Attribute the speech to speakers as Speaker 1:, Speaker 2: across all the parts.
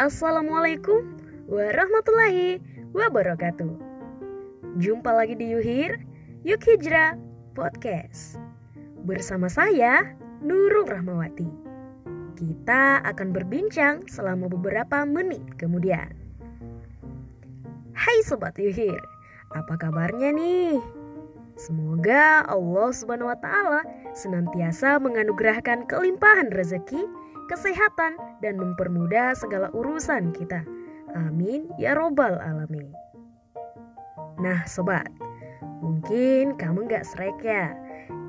Speaker 1: Assalamualaikum warahmatullahi wabarakatuh. Jumpa lagi di Yuhir Yuk Hijrah Podcast bersama saya Nurul Rahmawati. Kita akan berbincang selama beberapa menit kemudian. Hai sobat Yuhir, apa kabarnya nih? Semoga Allah Subhanahu wa taala senantiasa menganugerahkan kelimpahan rezeki, kesehatan dan mempermudah segala urusan kita. Amin ya robbal alamin. Nah, sobat, mungkin kamu gak srek ya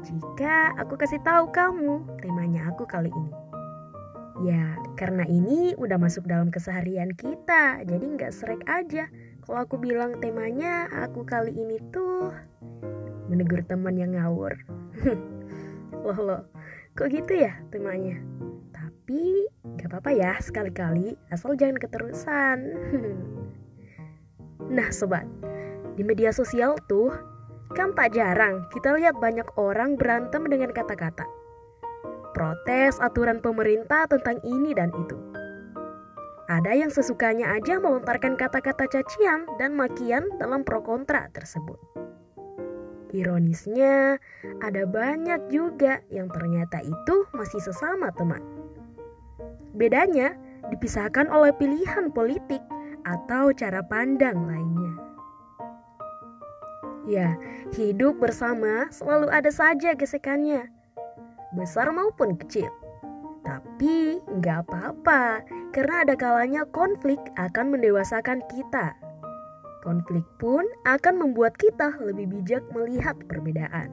Speaker 1: jika aku kasih tahu kamu temanya aku kali ini. Ya, karena ini udah masuk dalam keseharian kita, jadi nggak srek aja. Kalau aku bilang temanya aku kali ini tuh menegur teman yang ngawur. loh loh, kok gitu ya temanya? Tapi gak apa-apa ya sekali-kali, asal jangan keterusan. nah sobat, di media sosial tuh kan tak jarang kita lihat banyak orang berantem dengan kata-kata. Protes aturan pemerintah tentang ini dan itu. Ada yang sesukanya aja melontarkan kata-kata cacian dan makian dalam pro kontra tersebut. Ironisnya, ada banyak juga yang ternyata itu masih sesama teman. Bedanya dipisahkan oleh pilihan politik atau cara pandang lainnya. Ya, hidup bersama selalu ada saja gesekannya, besar maupun kecil. Tapi nggak apa-apa, karena ada kalanya konflik akan mendewasakan kita Konflik pun akan membuat kita lebih bijak melihat perbedaan.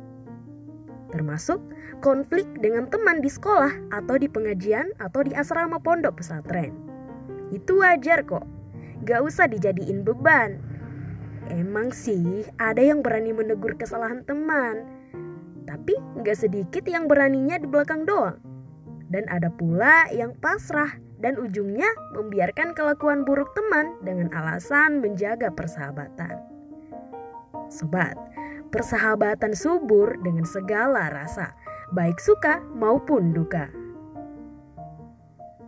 Speaker 1: Termasuk konflik dengan teman di sekolah atau di pengajian atau di asrama pondok pesantren. Itu wajar kok, gak usah dijadiin beban. Emang sih ada yang berani menegur kesalahan teman, tapi gak sedikit yang beraninya di belakang doang. Dan ada pula yang pasrah dan ujungnya membiarkan kelakuan buruk teman dengan alasan menjaga persahabatan. Sobat, persahabatan subur dengan segala rasa, baik suka maupun duka.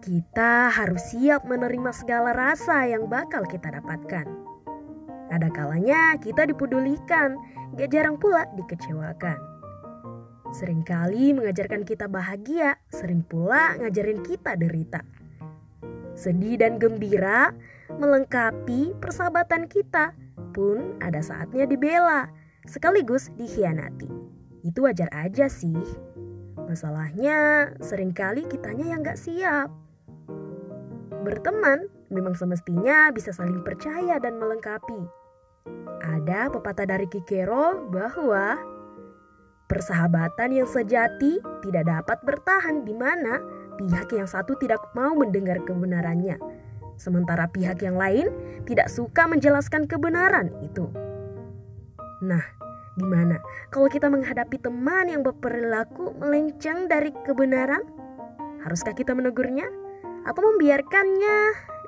Speaker 1: Kita harus siap menerima segala rasa yang bakal kita dapatkan. Ada kalanya kita dipedulikan, gak jarang pula dikecewakan. Seringkali mengajarkan kita bahagia, sering pula ngajarin kita derita sedih dan gembira melengkapi persahabatan kita pun ada saatnya dibela sekaligus dikhianati. Itu wajar aja sih. Masalahnya sering kali kitanya yang gak siap. Berteman memang semestinya bisa saling percaya dan melengkapi. Ada pepatah dari Kikero bahwa persahabatan yang sejati tidak dapat bertahan di mana pihak yang satu tidak mau mendengar kebenarannya, sementara pihak yang lain tidak suka menjelaskan kebenaran itu. Nah, gimana kalau kita menghadapi teman yang berperilaku melenceng dari kebenaran? Haruskah kita menegurnya atau membiarkannya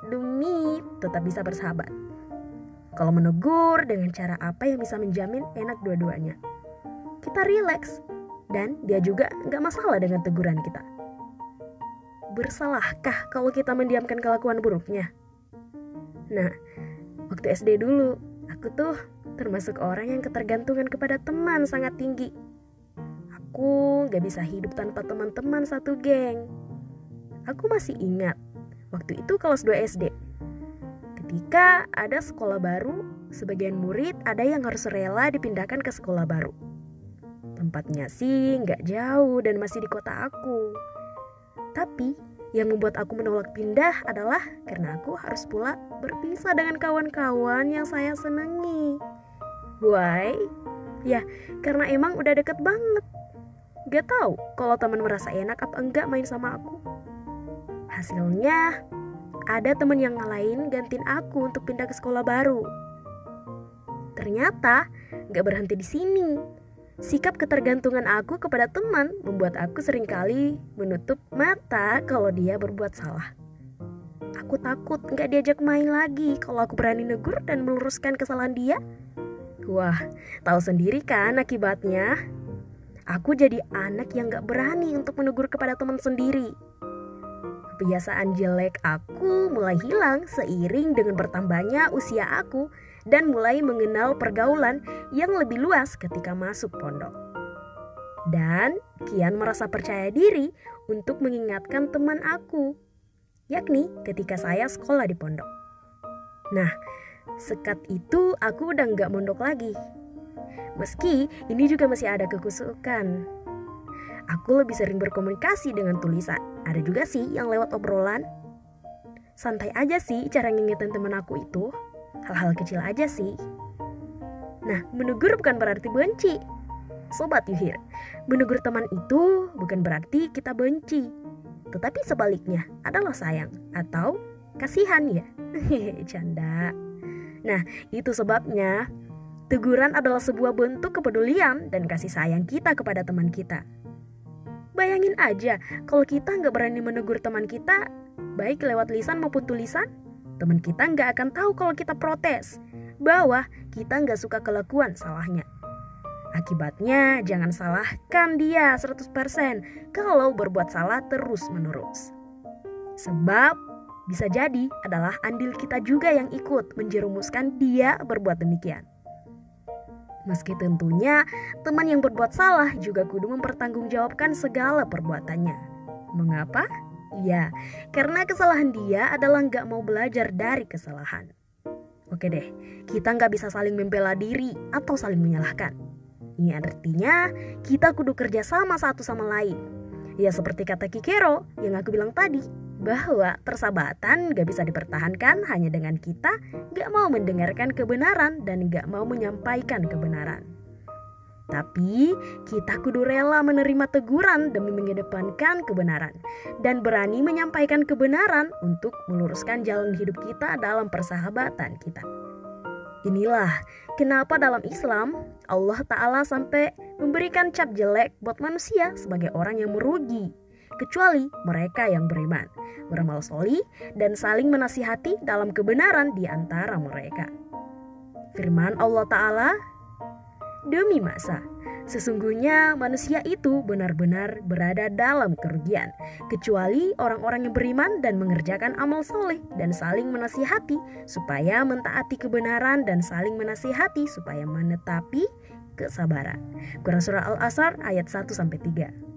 Speaker 1: demi tetap bisa bersahabat? Kalau menegur dengan cara apa yang bisa menjamin enak dua-duanya? Kita rileks dan dia juga nggak masalah dengan teguran kita bersalahkah kalau kita mendiamkan kelakuan buruknya? Nah, waktu SD dulu, aku tuh termasuk orang yang ketergantungan kepada teman sangat tinggi. Aku gak bisa hidup tanpa teman-teman satu geng. Aku masih ingat, waktu itu kelas 2 SD. Ketika ada sekolah baru, sebagian murid ada yang harus rela dipindahkan ke sekolah baru. Tempatnya sih nggak jauh dan masih di kota aku. Tapi yang membuat aku menolak pindah adalah karena aku harus pula berpisah dengan kawan-kawan yang saya senangi. Why? Ya, karena emang udah deket banget. Gak tahu kalau teman merasa enak apa enggak main sama aku. Hasilnya, ada teman yang ngalahin gantiin aku untuk pindah ke sekolah baru. Ternyata, gak berhenti di sini Sikap ketergantungan aku kepada teman membuat aku sering kali menutup mata kalau dia berbuat salah. Aku takut nggak diajak main lagi kalau aku berani negur dan meluruskan kesalahan dia. Wah, tahu sendiri kan akibatnya? Aku jadi anak yang gak berani untuk menegur kepada teman sendiri. kebiasaan jelek aku mulai hilang seiring dengan bertambahnya usia aku dan mulai mengenal pergaulan yang lebih luas ketika masuk pondok. Dan kian merasa percaya diri untuk mengingatkan teman aku, yakni ketika saya sekolah di pondok. Nah, sekat itu aku udah nggak mondok lagi. Meski ini juga masih ada kekusukan. Aku lebih sering berkomunikasi dengan tulisan. Ada juga sih yang lewat obrolan. Santai aja sih cara ngingetin temen aku itu. Hal-hal kecil aja sih. Nah, menegur bukan berarti benci. Sobat Yuhir, menegur teman itu bukan berarti kita benci. Tetapi sebaliknya adalah sayang atau kasihan ya. Hehehe, canda. Nah, itu sebabnya teguran adalah sebuah bentuk kepedulian dan kasih sayang kita kepada teman kita. Bayangin aja, kalau kita nggak berani menegur teman kita, baik lewat lisan maupun tulisan, teman kita nggak akan tahu kalau kita protes, bahwa kita nggak suka kelakuan salahnya. Akibatnya, jangan salahkan dia 100% kalau berbuat salah terus-menerus. Sebab, bisa jadi adalah andil kita juga yang ikut menjerumuskan dia berbuat demikian. Meski tentunya teman yang berbuat salah juga kudu mempertanggungjawabkan segala perbuatannya. Mengapa? Ya, karena kesalahan dia adalah nggak mau belajar dari kesalahan. Oke deh, kita nggak bisa saling membela diri atau saling menyalahkan. Ini artinya kita kudu kerja sama satu sama lain. Ya seperti kata Kikero yang aku bilang tadi, bahwa persahabatan gak bisa dipertahankan hanya dengan kita gak mau mendengarkan kebenaran dan gak mau menyampaikan kebenaran. Tapi kita kudu rela menerima teguran demi mengedepankan kebenaran dan berani menyampaikan kebenaran untuk meluruskan jalan hidup kita dalam persahabatan kita. Inilah kenapa dalam Islam Allah Ta'ala sampai memberikan cap jelek buat manusia sebagai orang yang merugi kecuali mereka yang beriman, beramal soli, dan saling menasihati dalam kebenaran di antara mereka. Firman Allah Ta'ala, Demi masa, sesungguhnya manusia itu benar-benar berada dalam kerugian, kecuali orang-orang yang beriman dan mengerjakan amal soleh dan saling menasihati supaya mentaati kebenaran dan saling menasihati supaya menetapi kesabaran. Quran Surah Al-Asr ayat 1-3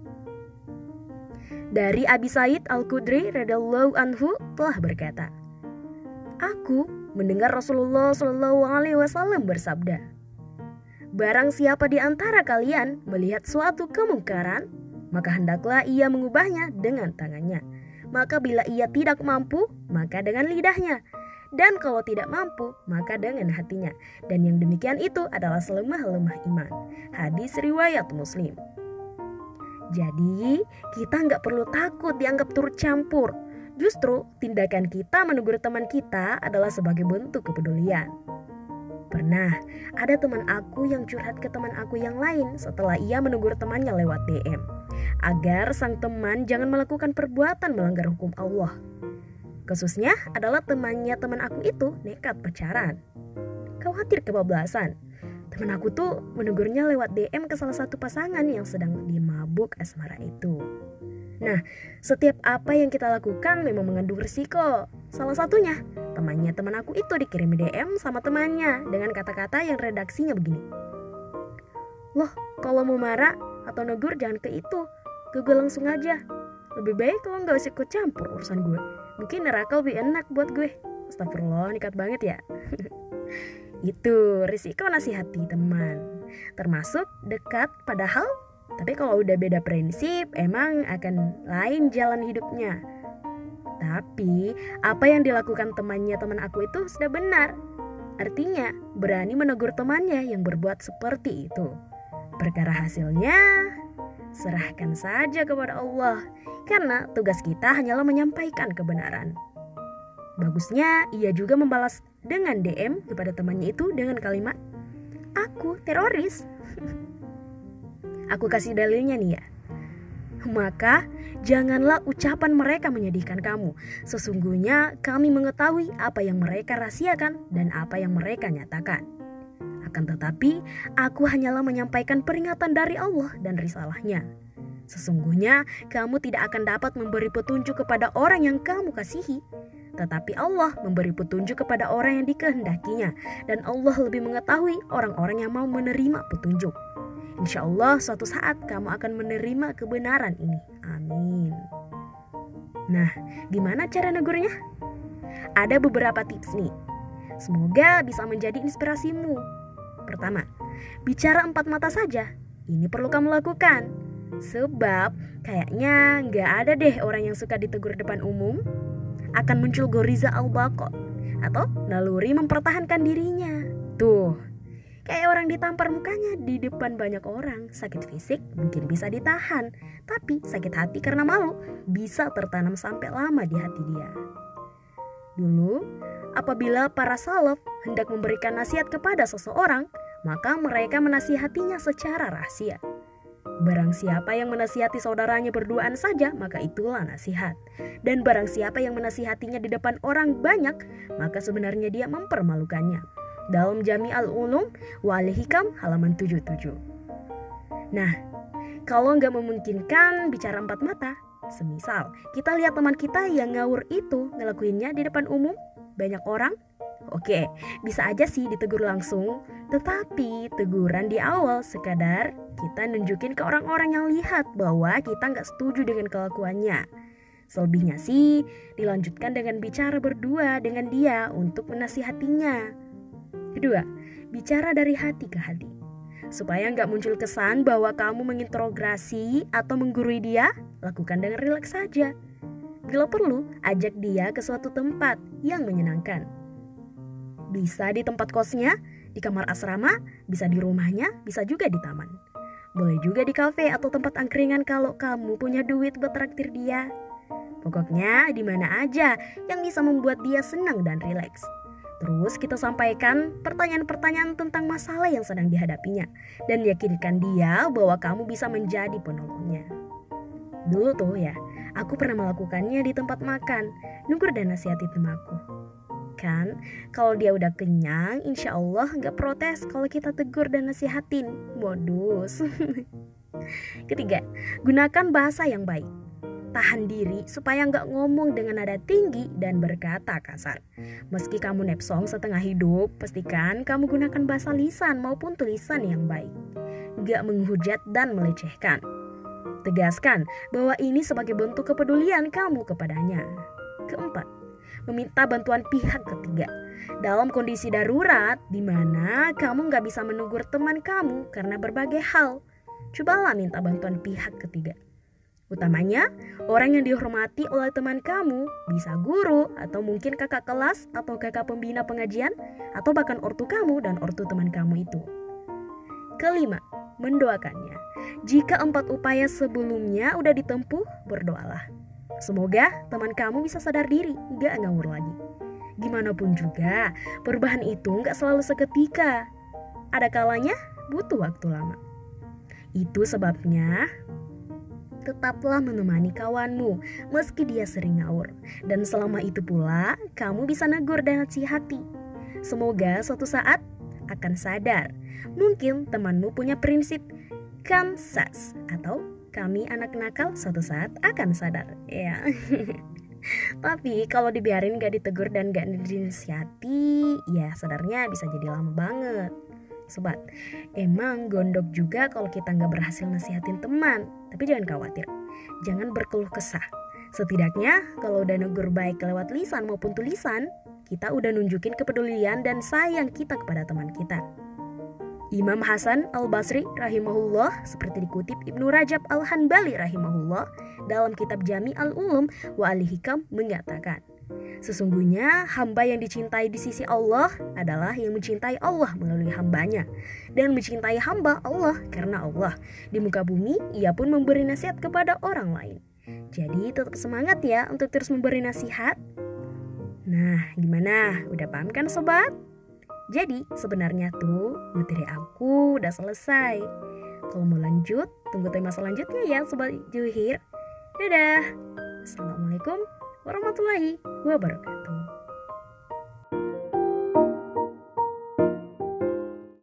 Speaker 1: dari Abi Said Al-Khudri radhiyallahu anhu telah berkata, Aku mendengar Rasulullah Shallallahu alaihi wasallam bersabda, Barang siapa di antara kalian melihat suatu kemungkaran, maka hendaklah ia mengubahnya dengan tangannya. Maka bila ia tidak mampu, maka dengan lidahnya. Dan kalau tidak mampu, maka dengan hatinya. Dan yang demikian itu adalah selemah-lemah iman. Hadis riwayat Muslim. Jadi, kita nggak perlu takut dianggap turut campur. Justru, tindakan kita menegur teman kita adalah sebagai bentuk kepedulian. Pernah, ada teman aku yang curhat ke teman aku yang lain setelah ia menegur temannya lewat DM. Agar sang teman jangan melakukan perbuatan melanggar hukum Allah. Khususnya adalah temannya teman aku itu nekat pacaran. Khawatir kebablasan, Temen aku tuh menegurnya lewat DM ke salah satu pasangan yang sedang dimabuk asmara itu. Nah, setiap apa yang kita lakukan memang mengandung risiko. Salah satunya, temannya teman aku itu dikirim DM sama temannya dengan kata-kata yang redaksinya begini. Loh, kalau mau marah atau negur jangan ke itu, ke gue langsung aja. Lebih baik lo gak usah ikut campur urusan gue. Mungkin neraka lebih enak buat gue. Astagfirullah, nikat banget ya. Itu risiko nasihati teman. Termasuk dekat padahal tapi kalau udah beda prinsip emang akan lain jalan hidupnya. Tapi apa yang dilakukan temannya teman aku itu sudah benar. Artinya berani menegur temannya yang berbuat seperti itu. Perkara hasilnya serahkan saja kepada Allah karena tugas kita hanyalah menyampaikan kebenaran. Bagusnya ia juga membalas dengan DM kepada temannya itu dengan kalimat Aku teroris Aku kasih dalilnya nih ya maka janganlah ucapan mereka menyedihkan kamu. Sesungguhnya kami mengetahui apa yang mereka rahasiakan dan apa yang mereka nyatakan. Akan tetapi, aku hanyalah menyampaikan peringatan dari Allah dan risalahnya. Sesungguhnya kamu tidak akan dapat memberi petunjuk kepada orang yang kamu kasihi. Tetapi Allah memberi petunjuk kepada orang yang dikehendakinya. Dan Allah lebih mengetahui orang-orang yang mau menerima petunjuk. Insya Allah suatu saat kamu akan menerima kebenaran ini. Amin. Nah, gimana cara negurnya? Ada beberapa tips nih. Semoga bisa menjadi inspirasimu. Pertama, bicara empat mata saja. Ini perlu kamu lakukan. Sebab kayaknya nggak ada deh orang yang suka ditegur depan umum. Akan muncul goriza al atau naluri mempertahankan dirinya. Tuh, kayak orang ditampar mukanya di depan banyak orang. Sakit fisik mungkin bisa ditahan, tapi sakit hati karena malu bisa tertanam sampai lama di hati dia. Dulu, apabila para salaf hendak memberikan nasihat kepada seseorang, maka mereka menasihatinya secara rahasia. Barang siapa yang menasihati saudaranya berduaan saja, maka itulah nasihat. Dan barang siapa yang menasihatinya di depan orang banyak, maka sebenarnya dia mempermalukannya. Dalam Jami al-Ulum, Wali Hikam halaman 77. Nah, kalau nggak memungkinkan bicara empat mata, Semisal, kita lihat teman kita yang ngawur itu ngelakuinnya di depan umum, banyak orang. Oke, bisa aja sih ditegur langsung, tetapi teguran di awal sekadar kita nunjukin ke orang-orang yang lihat bahwa kita nggak setuju dengan kelakuannya. Selebihnya sih dilanjutkan dengan bicara berdua dengan dia untuk menasihatinya. Kedua, bicara dari hati ke hati. Supaya nggak muncul kesan bahwa kamu menginterogasi atau menggurui dia, lakukan dengan rileks saja. Bila perlu, ajak dia ke suatu tempat yang menyenangkan. Bisa di tempat kosnya, di kamar asrama, bisa di rumahnya, bisa juga di taman. Boleh juga di kafe atau tempat angkringan kalau kamu punya duit buat traktir dia. Pokoknya di mana aja yang bisa membuat dia senang dan rileks. Terus kita sampaikan pertanyaan-pertanyaan tentang masalah yang sedang dihadapinya dan yakinkan dia bahwa kamu bisa menjadi penolongnya. Dulu tuh ya, aku pernah melakukannya di tempat makan, nunggu dan nasihati temaku. Kan, kalau dia udah kenyang, insya Allah nggak protes kalau kita tegur dan nasihatin. Modus. Ketiga, gunakan bahasa yang baik tahan diri supaya nggak ngomong dengan nada tinggi dan berkata kasar. Meski kamu nepsong setengah hidup, pastikan kamu gunakan bahasa lisan maupun tulisan yang baik. Nggak menghujat dan melecehkan. Tegaskan bahwa ini sebagai bentuk kepedulian kamu kepadanya. Keempat, meminta bantuan pihak ketiga. Dalam kondisi darurat di mana kamu nggak bisa menegur teman kamu karena berbagai hal, cobalah minta bantuan pihak ketiga. Utamanya, orang yang dihormati oleh teman kamu, bisa guru, atau mungkin kakak kelas, atau kakak pembina pengajian, atau bahkan ortu kamu dan ortu teman kamu itu. Kelima, mendoakannya. Jika empat upaya sebelumnya udah ditempuh, berdoalah. Semoga teman kamu bisa sadar diri, gak ngawur lagi. Gimana pun juga, perubahan itu gak selalu seketika. Ada kalanya butuh waktu lama. Itu sebabnya tetaplah menemani kawanmu meski dia sering ngawur. Dan selama itu pula, kamu bisa negur dan nasihati. Semoga suatu saat akan sadar. Mungkin temanmu punya prinsip kansas atau kami anak nakal suatu saat akan sadar. Ya. Tapi kalau dibiarin gak ditegur dan gak dinasihati, ya sadarnya bisa jadi lama banget. Sobat, emang gondok juga kalau kita nggak berhasil nasihatin teman. Tapi jangan khawatir, jangan berkeluh kesah. Setidaknya kalau udah negur baik lewat lisan maupun tulisan, kita udah nunjukin kepedulian dan sayang kita kepada teman kita. Imam Hasan Al-Basri rahimahullah seperti dikutip Ibnu Rajab Al-Hanbali rahimahullah dalam kitab Jami Al-Ulum wa Al-Hikam mengatakan, Sesungguhnya hamba yang dicintai di sisi Allah adalah yang mencintai Allah melalui hambanya dan mencintai hamba Allah karena Allah. Di muka bumi ia pun memberi nasihat kepada orang lain. Jadi tetap semangat ya untuk terus memberi nasihat. Nah, gimana? Udah paham kan sobat? Jadi sebenarnya tuh materi aku udah selesai. Kalau mau lanjut, tunggu tema selanjutnya ya sobat Juhir. Dadah. Assalamualaikum warahmatullahi wabarakatuh.